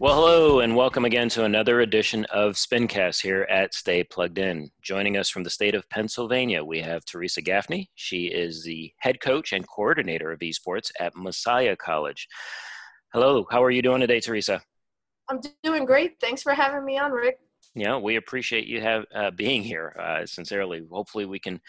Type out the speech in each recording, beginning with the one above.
Well, hello, and welcome again to another edition of Spincast here at Stay Plugged In. Joining us from the state of Pennsylvania, we have Theresa Gaffney. She is the head coach and coordinator of esports at Messiah College. Hello, how are you doing today, Theresa? I'm doing great. Thanks for having me on, Rick yeah, we appreciate you have uh, being here uh, sincerely. Hopefully, we can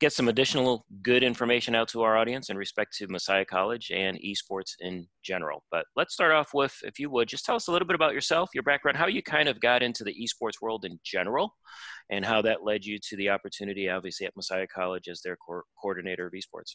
get some additional good information out to our audience in respect to Messiah College and esports in general. But let's start off with, if you would, just tell us a little bit about yourself, your background, how you kind of got into the esports world in general, and how that led you to the opportunity, obviously, at Messiah College as their co- coordinator of esports.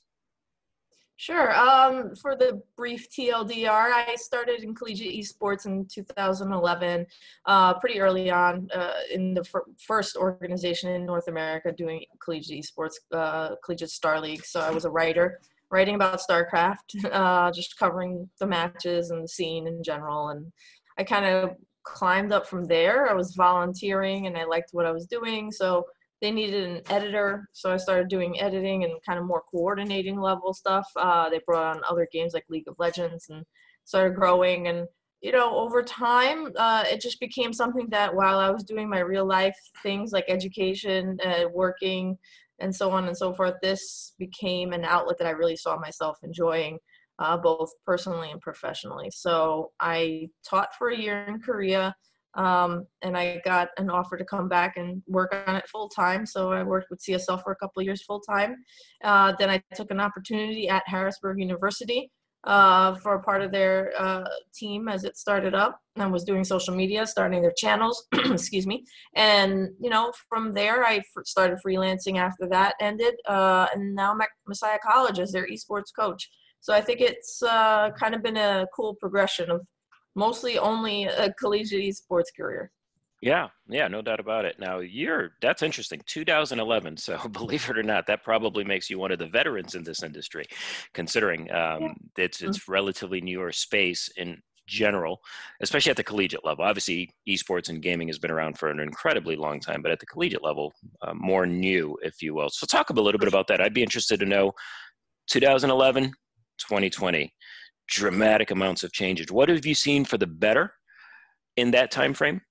Sure. Um, for the brief TLDR, I started in collegiate esports in 2011, uh, pretty early on uh, in the fir- first organization in North America doing collegiate esports, uh, Collegiate Star League. So I was a writer, writing about StarCraft, uh, just covering the matches and the scene in general. And I kind of climbed up from there. I was volunteering and I liked what I was doing. So they needed an editor, so I started doing editing and kind of more coordinating level stuff. Uh, they brought on other games like League of Legends and started growing. And you know, over time, uh, it just became something that while I was doing my real life things like education, uh, working, and so on and so forth, this became an outlet that I really saw myself enjoying. Uh, both personally and professionally. So I taught for a year in Korea, um, and I got an offer to come back and work on it full time. So I worked with CSL for a couple years full time. Uh, then I took an opportunity at Harrisburg University uh, for a part of their uh, team as it started up and was doing social media, starting their channels. excuse me. And you know, from there I started freelancing. After that ended, uh, and now I'm at Messiah College as their esports coach. So I think it's uh, kind of been a cool progression of mostly only a collegiate sports career. Yeah, yeah, no doubt about it. Now, you're that's interesting. 2011. So, believe it or not, that probably makes you one of the veterans in this industry, considering um, yeah. it's it's mm-hmm. relatively newer space in general, especially at the collegiate level. Obviously, esports and gaming has been around for an incredibly long time, but at the collegiate level, uh, more new, if you will. So, talk a little bit about that. I'd be interested to know 2011, 2020 dramatic amounts of changes. What have you seen for the better in that time frame?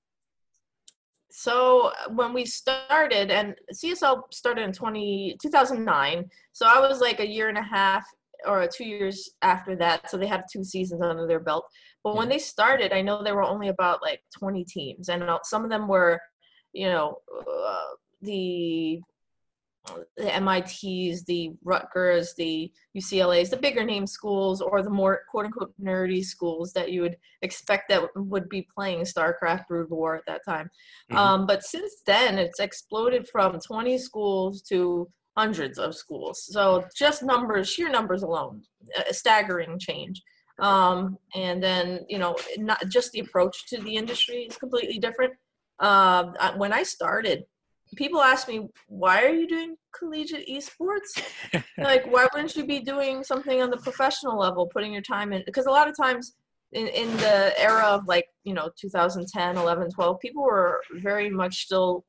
So when we started, and CSL started in 20, 2009, so I was like a year and a half or two years after that. So they had two seasons under their belt. But when mm-hmm. they started, I know there were only about like 20 teams, and some of them were, you know, uh, the the MITs, the Rutgers, the UCLA's, the bigger name schools, or the more quote unquote nerdy schools that you would expect that would be playing StarCraft Brood War at that time. Mm-hmm. Um, but since then, it's exploded from 20 schools to hundreds of schools. So just numbers, sheer numbers alone, a staggering change. Um, and then, you know, not just the approach to the industry is completely different. Uh, when I started, people ask me why are you doing collegiate esports? Like why wouldn't you be doing something on the professional level putting your time in? Because a lot of times in, in the era of like you know 2010 11 12 people were very much still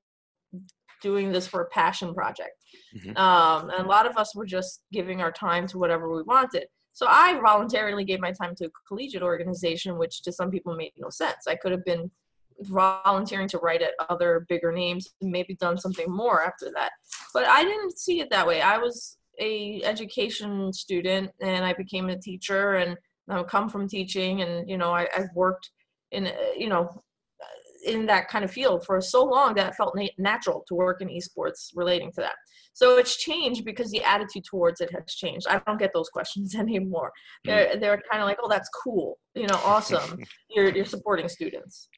doing this for a passion project. Mm-hmm. um, and a lot of us were just giving our time to whatever we wanted. So i voluntarily gave my time to a collegiate organization which to some people made no sense. I could have been volunteering to write at other bigger names and maybe done something more after that. But i didn't see it that way. I was a education student and i became a teacher and i come from teaching and you know I, have worked in you know in that kind of field for so long that it felt natural to work in esports relating to that. So it's changed because the attitude towards it has changed. I don't get those questions anymore. Mm. they're, they're kind of like oh that's cool. You know awesome. You're, you're supporting students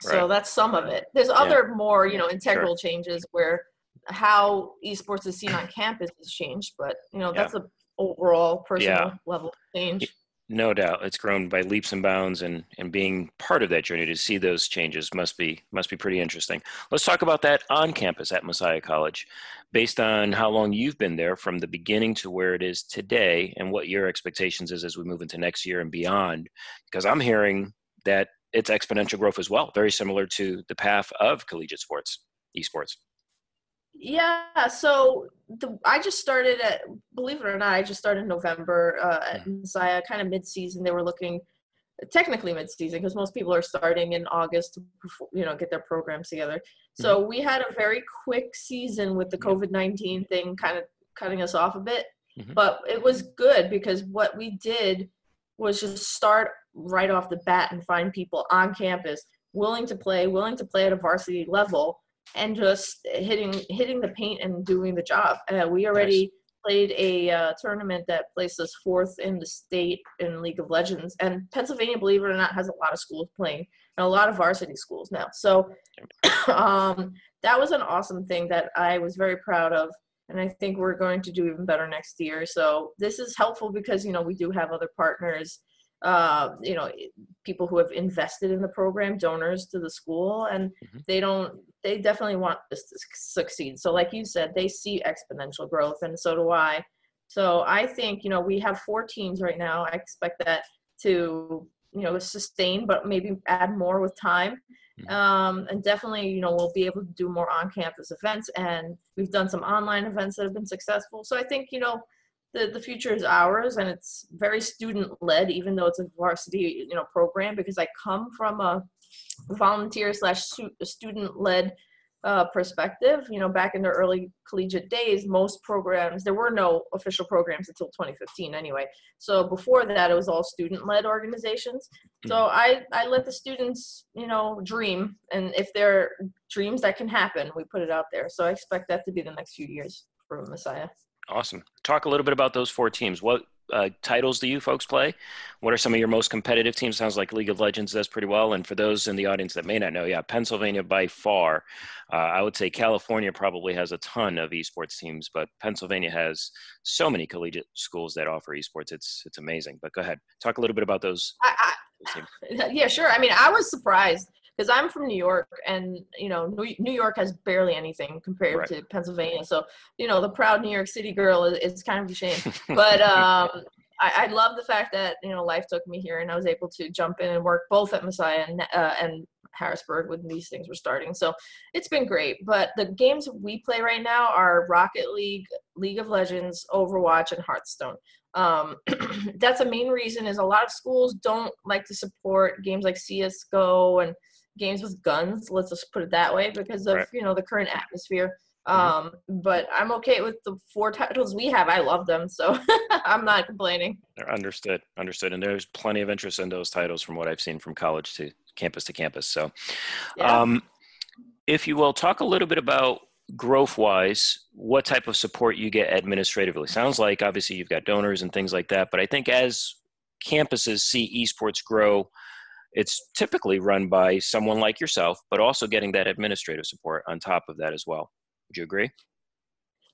so that's some of it. There's other yeah. more, you know, integral sure. changes where how esports is seen on campus has changed, but you know, that's yeah. a overall personal yeah. level change. No doubt, it's grown by leaps and bounds, and and being part of that journey to see those changes must be must be pretty interesting. Let's talk about that on campus at Messiah College, based on how long you've been there from the beginning to where it is today, and what your expectations is as we move into next year and beyond. Because I'm hearing that it's exponential growth as well, very similar to the path of collegiate sports, esports. Yeah, so the, I just started at, believe it or not, I just started in November uh, at Messiah, kind of mid-season. They were looking technically mid-season because most people are starting in August to you know get their programs together. So mm-hmm. we had a very quick season with the COVID nineteen thing kind of cutting us off a bit, mm-hmm. but it was good because what we did was just start right off the bat and find people on campus willing to play, willing to play at a varsity level, and just hitting hitting the paint and doing the job. Uh, we already. Nice played a uh, tournament that placed us fourth in the state in League of Legends. And Pennsylvania, believe it or not, has a lot of schools playing and a lot of varsity schools now. So um, that was an awesome thing that I was very proud of. And I think we're going to do even better next year. So this is helpful because, you know, we do have other partners uh, you know people who have invested in the program donors to the school and mm-hmm. they don't they definitely want this to succeed. So like you said they see exponential growth and so do i. So i think you know we have four teams right now. I expect that to you know sustain but maybe add more with time. Mm-hmm. um, and definitely you know we'll be able to do more on campus events and we've done some online events that have been successful. So i think you know the, the future is ours and it's very student led even though it's a varsity you know program because i come from a volunteer slash student led uh, perspective. You know back in the early collegiate days most programs there were no official programs until 2015 anyway. So before that it was all student led organizations. So hmm. i i let the students you know dream and if there are dreams that can happen we put it out there. So i expect that to be the next few years for messiah Awesome. Talk a little bit about those four teams. What uh, titles do you folks play? What are some of your most competitive teams? Sounds like League of Legends does pretty well. And for those in the audience that may not know, yeah, Pennsylvania by far. Uh, I would say California probably has a ton of esports teams, but Pennsylvania has so many collegiate schools that offer esports. It's it's amazing. But go ahead, talk a little bit about those. I, I, yeah, sure. I mean, I was surprised because I'm from New York, and you know, New York has barely anything compared right. to Pennsylvania. So, you know, the proud New York City girl is, is kind of a shame. but um, I, I, love the fact that you know life took me here, and I was able to jump in and work both at Messiah and uh, and Harrisburg when these things were starting. So it's been great. But the games we play right now are Rocket League, League of Legends, Overwatch, and Hearthstone. Um, that's a main reason is a lot of schools don't like to support games like CS:GO and games with guns. Let's just put it that way because of right. you know the current atmosphere. Mm-hmm. Um, but I'm okay with the four titles we have. I love them, so I'm not complaining. Understood, understood. And there's plenty of interest in those titles from what I've seen from college to campus to campus. So, yeah. um, if you will, talk a little bit about growth wise what type of support you get administratively sounds like obviously you've got donors and things like that but i think as campuses see esports grow it's typically run by someone like yourself, but also getting that administrative support on top of that as well. Would you agree?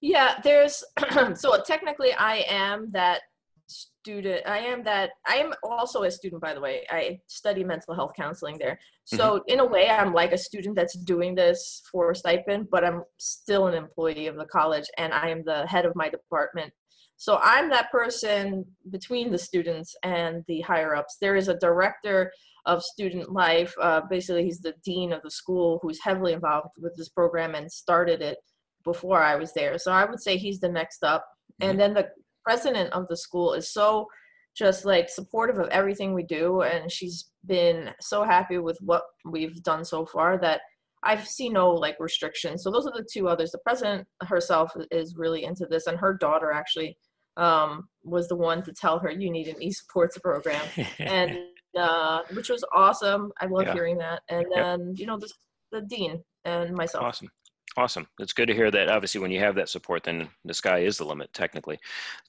Yeah, there's so technically I am that student. I am that I am also a student by the way. I study mental health counseling there. So mm-hmm. in a way I'm like a student that's doing this for a stipend, but I'm still an employee of the college and I am the head of my department so I'm that person between the students and the higher ups. There is a director of student life. Uh, basically, he's the dean of the school who's heavily involved with this program and started it before I was there. So I would say he's the next up. And mm-hmm. then the president of the school is so just like supportive of everything we do. And she's been so happy with what we've done so far that I've seen no like restrictions. So those are the two others. The president herself is really into this, and her daughter actually um, was the one to tell her you need an esports program, and uh, which was awesome. I love yeah. hearing that. And then you know the, the dean and myself. Awesome. Awesome. It's good to hear that. Obviously, when you have that support, then the sky is the limit, technically.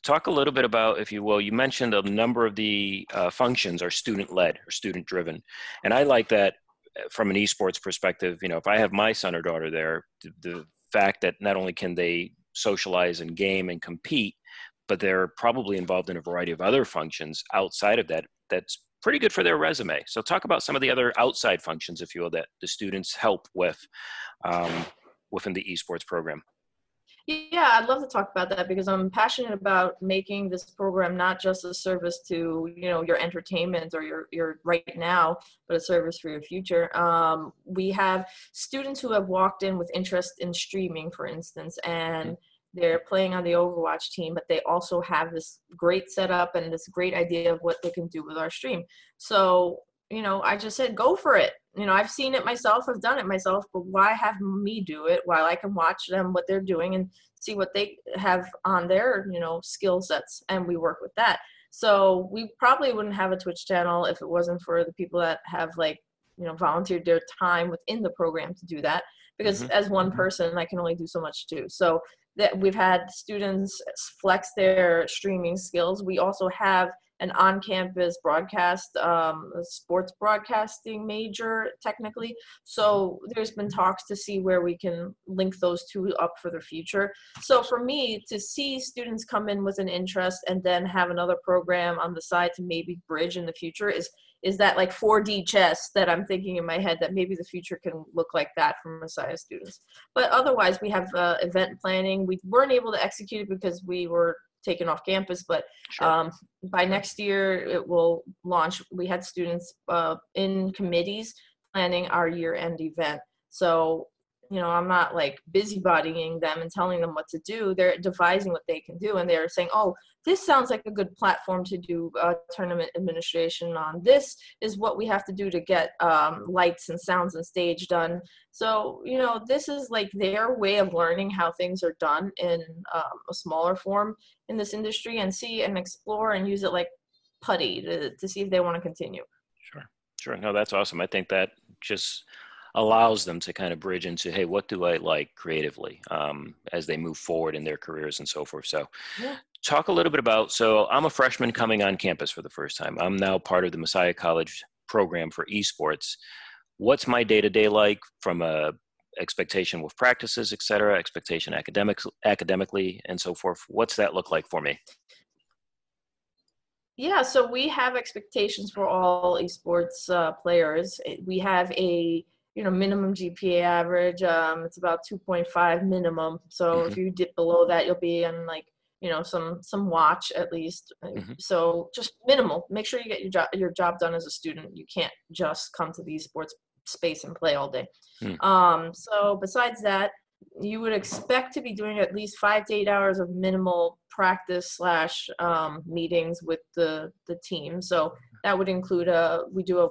Talk a little bit about, if you will, you mentioned a number of the uh, functions are student led or student driven. And I like that uh, from an esports perspective. You know, if I have my son or daughter there, the, the fact that not only can they socialize and game and compete, but they're probably involved in a variety of other functions outside of that that's pretty good for their resume. So talk about some of the other outside functions if you will that the students help with um, within the esports program. Yeah i'd love to talk about that because i'm passionate about making this program not just a service to you know your entertainment or your your right now but a service for your future. Um, we have students who have walked in with interest in streaming for instance and mm-hmm they're playing on the Overwatch team, but they also have this great setup and this great idea of what they can do with our stream. So, you know, I just said, go for it. You know, I've seen it myself, I've done it myself, but why have me do it while I can watch them, what they're doing, and see what they have on their, you know, skill sets, and we work with that. So we probably wouldn't have a Twitch channel if it wasn't for the people that have like, you know, volunteered their time within the program to do that. Because mm-hmm. as one mm-hmm. person, I can only do so much too. So that we've had students flex their streaming skills. We also have an on-campus broadcast um, sports broadcasting major technically so there's been talks to see where we can link those two up for the future so for me to see students come in with an interest and then have another program on the side to maybe bridge in the future is is that like 4D chess that I'm thinking in my head that maybe the future can look like that for Messiah students. But otherwise, we have uh, event planning. We weren't able to execute it because we were taken off campus, but sure. um, by next year it will launch. We had students uh, in committees planning our year-end event. So you know i'm not like busybodying them and telling them what to do. They're devising what they can do and they're saying oh this sounds like a good platform to do uh, tournament administration on. This is what we have to do to get um, lights and sounds and stage done. So you know this is like their way of learning how things are done in um, a smaller form in this industry and see and explore and use it like putty to, to see if they want to continue. Sure. Sure. No that's awesome. I think that just allows them to kind of bridge into hey what do i like creatively? um, as they move forward in their careers and so forth. So yeah. talk a little bit about so i'm a freshman coming on campus for the first time. I'm now part of the messiah college program for esports. What's my day-to-day like from a expectation with practices et cetera expectation academics academically and so forth? What's that look like for me? Yeah, so we have expectations for all esports uh, players. We have a you know minimum GPA average. Um, it's about 2.5 minimum. So mm-hmm. if you dip below that, you'll be in like you know some some watch at least. Mm-hmm. So just minimal. Make sure you get your job your job done as a student. You can't just come to the sports space and play all day. Mm. Um, so besides that, you would expect to be doing at least five to eight hours of minimal practice slash um, meetings with the the team. So that would include a we do a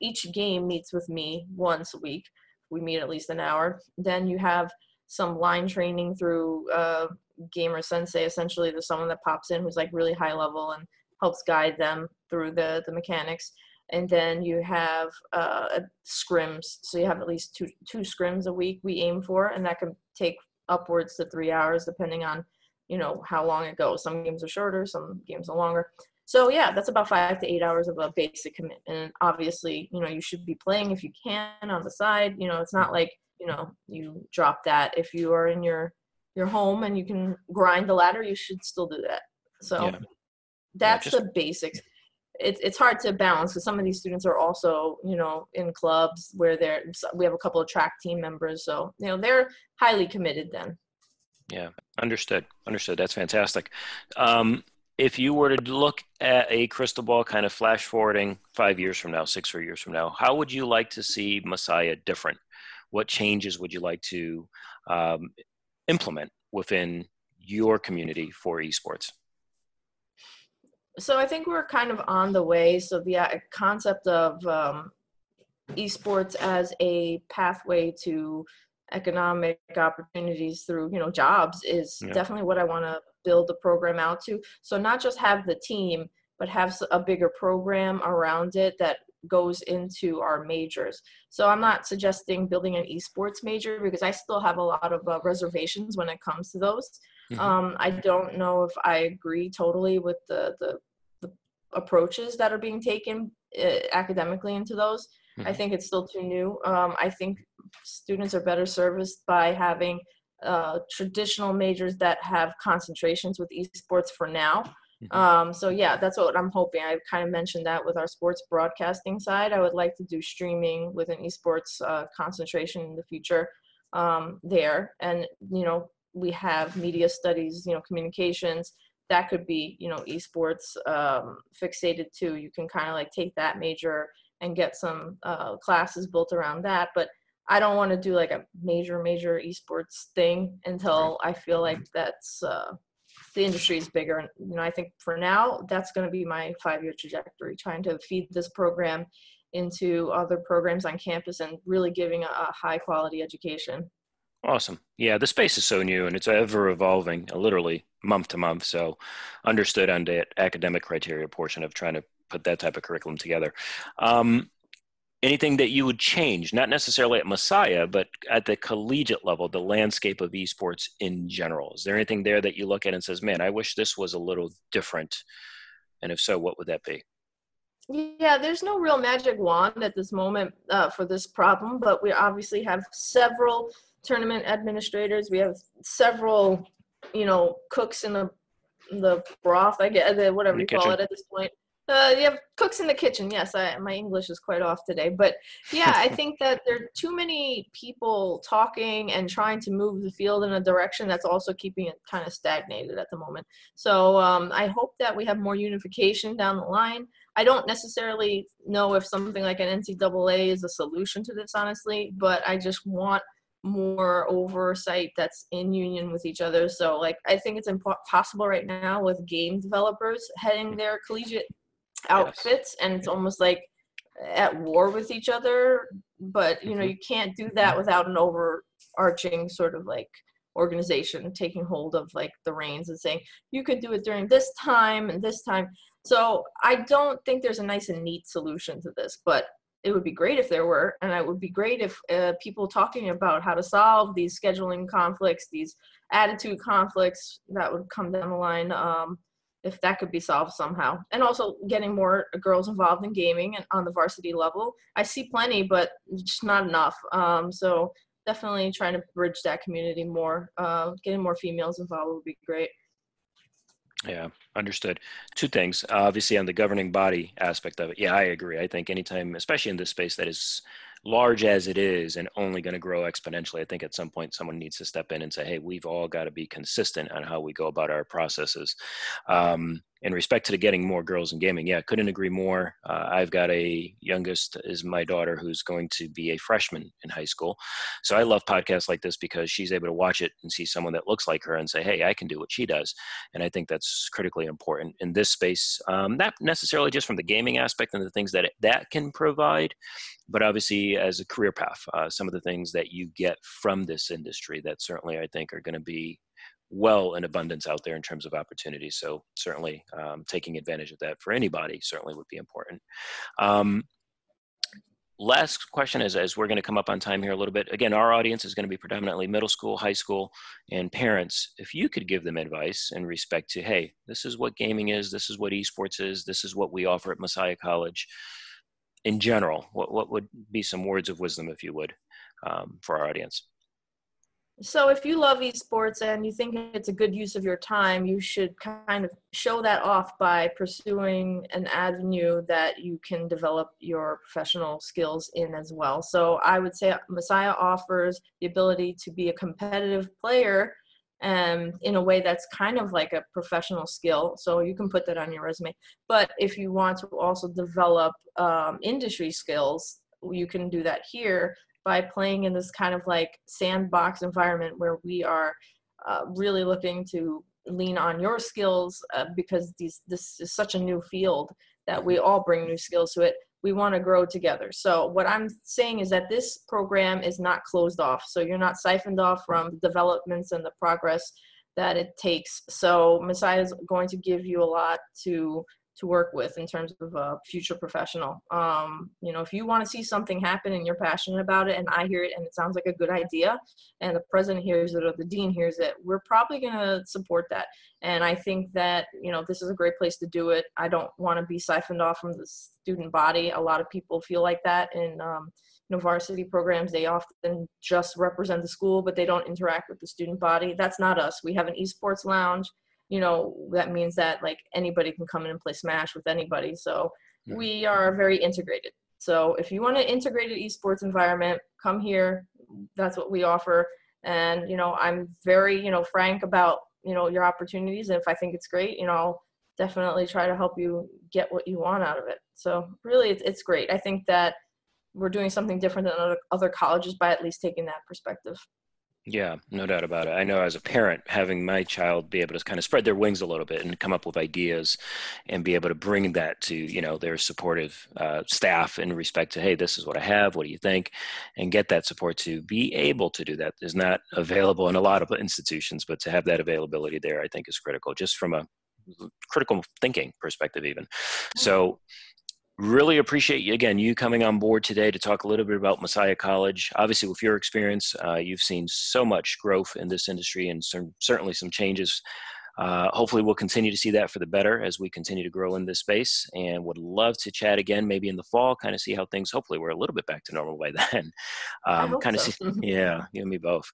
each game meets with me once a week. We meet at least an hour. Then you have some line training through uh, Gamer Sensei. Essentially, there's someone that pops in who's like really high level and helps guide them through the the mechanics. And then you have uh, scrims. So you have at least two two scrims a week. We aim for, and that can take upwards to three hours depending on you know how long it goes. Some games are shorter, some games are longer. So yeah, that's about five to eight hours of a basic commitment. And obviously, you know, you should be playing if you can on the side. You know, it's not like you know you drop that if you are in your your home and you can grind the ladder. You should still do that. So yeah. that's yeah, just, the basics. It's it's hard to balance because some of these students are also you know in clubs where they're we have a couple of track team members, so you know they're highly committed then. Yeah, understood. Understood. That's fantastic. Um, if you were to look at a crystal ball kind of flash forwarding five years from now, six or years from now, how would you like to see Messiah different? What changes would you like to um, implement within your community for esports? So I think we're kind of on the way. So the uh, concept of um, esports as a pathway to economic opportunities through you know jobs is yeah. definitely what I want to build the program out to. So not just have the team, but have a bigger program around it that goes into our majors. So I'm not suggesting building an esports major because I still have a lot of uh, reservations when it comes to those. Mm-hmm. Um, I don't know if I agree totally with the the, the approaches that are being taken uh, academically into those. Mm-hmm. I think it's still too new. Um, I think students are better serviced by having uh, traditional majors that have concentrations with esports for now. Mm-hmm. Um, so yeah, that's what I'm hoping. I kind of mentioned that with our sports broadcasting side. I would like to do streaming with an esports uh, concentration in the future um, there. And you know, we have media studies, you know, communications. That could be, you know, esports um, fixated too. You can kind of like take that major and get some uh, classes built around that. But I don't want to do like a major, major esports thing until I feel like that's uh, the industry is bigger. And you know, I think for now that's going to be my five-year trajectory, trying to feed this program into other programs on campus and really giving a, a high quality education. Awesome. Yeah, the space is so new and it's ever evolving, literally month to month. So, understood on the academic criteria portion of trying to put that type of curriculum together. Um, anything that you would change, not necessarily at Messiah, but at the collegiate level, the landscape of esports in general? Is there anything there that you look at and says, man, I wish this was a little different? And if so, what would that be? Yeah, there's no real magic wand at this moment uh, for this problem, but we obviously have several tournament administrators. We have several, you know, cooks in the the broth, I guess, whatever you kitchen. call it at this point. Uh, you have cooks in the kitchen. Yes, I, my English is quite off today, but yeah, I think that there are too many people talking and trying to move the field in a direction that's also keeping it kind of stagnated at the moment. So um, I hope that we have more unification down the line. I don't necessarily know if something like an NCAA is a solution to this, honestly, but I just want more oversight that's in union with each other. So, like, I think it's impossible right now with game developers heading their collegiate outfits, yes. and it's almost like at war with each other. But you know, mm-hmm. you can't do that without an overarching sort of like organization taking hold of like the reins and saying you could do it during this time and this time. So I don't think there's a nice and neat solution to this, but it would be great if there were, and it would be great if uh, people talking about how to solve these scheduling conflicts, these attitude conflicts that would come down the line, um, if that could be solved somehow. And also getting more girls involved in gaming and on the varsity level. I see plenty, but just not enough. Um, so definitely trying to bridge that community more. Uh, getting more females involved would be great. Yeah, understood. Two things. Obviously, on the governing body aspect of it, yeah, I agree. I think anytime, especially in this space that is large as it is and only going to grow exponentially, I think at some point someone needs to step in and say, hey, we've all got to be consistent on how we go about our processes. Um, in respect to the getting more girls in gaming, yeah, couldn't agree more. Uh, I've got a youngest is my daughter who's going to be a freshman in high school. So I love podcasts like this because she's able to watch it and see someone that looks like her and say, hey, I can do what she does. And I think that's critically important in this space, um, not necessarily just from the gaming aspect and the things that it, that can provide, but obviously as a career path, uh, some of the things that you get from this industry that certainly I think are going to be well in abundance out there in terms of opportunities. So certainly um, taking advantage of that for anybody certainly would be important. Um, last question is as we're going to come up on time here a little bit again our audience is going to be predominantly middle school high school and parents if you could give them advice in respect to hey this is what gaming is this is what esports is this is what we offer at messiah college in general what, what would be some words of wisdom if you would um, for our audience so if you love esports and you think it's a good use of your time, you should kind of show that off by pursuing an avenue that you can develop your professional skills in as well. So I would say Messiah offers the ability to be a competitive player um, in a way that's kind of like a professional skill. So you can put that on your resume. But if you want to also develop um, industry skills, you can do that here by playing in this kind of like sandbox environment where we are uh, really looking to lean on your skills uh, because these this is such a new field that we all bring new skills to it. We want to grow together. So what i'm saying is that this program is not closed off. So you're not siphoned off from developments and the progress that it takes. So messiah is going to give you a lot to to work with in terms of a future professional. Um, you know, if you want to see something happen and you're passionate about it, and I hear it and it sounds like a good idea, and the president hears it or the dean hears it, we're probably going to support that. And I think that you know this is a great place to do it. I don't want to be siphoned off from the student body. A lot of people feel like that in um, you know varsity programs. They often just represent the school, but they don't interact with the student body. That's not us. We have an esports lounge you know that means that like anybody can come in and play smash with anybody. So mm-hmm. we are very integrated. So if you want an integrated esports environment come here. That's what we offer. And you know i'm very you know frank about you know your opportunities. And if i think it's great you know I'll definitely try to help you get what you want out of it. So really it's, it's great. I think that we're doing something different than other, other colleges by at least taking that perspective. Yeah, no doubt about it. I know as a parent, having my child be able to kind of spread their wings a little bit and come up with ideas and be able to bring that to, you know, their supportive uh, staff in respect to, hey, this is what I have. What do you think? And get that support to be able to do that is not available in a lot of institutions, but to have that availability there, I think is critical just from a critical thinking perspective, even. So, really appreciate you again you coming on board today to talk a little bit about messiah college. Obviously with your experience uh, you've seen so much growth in this industry and some, certainly some changes. Uh, hopefully we'll continue to see that for the better as we continue to grow in this space and would love to chat again maybe in the fall kind of see how things hopefully we're a little bit back to normal by then. Um, kind of so. see yeah you and me both.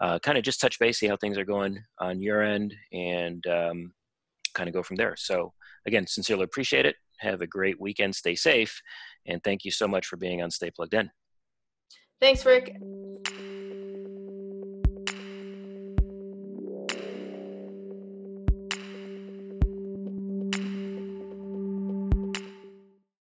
Uh, kind of just touch base see how things are going on your end and um, kind of go from there. So again sincerely appreciate it have a great weekend. Stay safe. And thank you so much for being on Stay Plugged In. Thanks, Rick.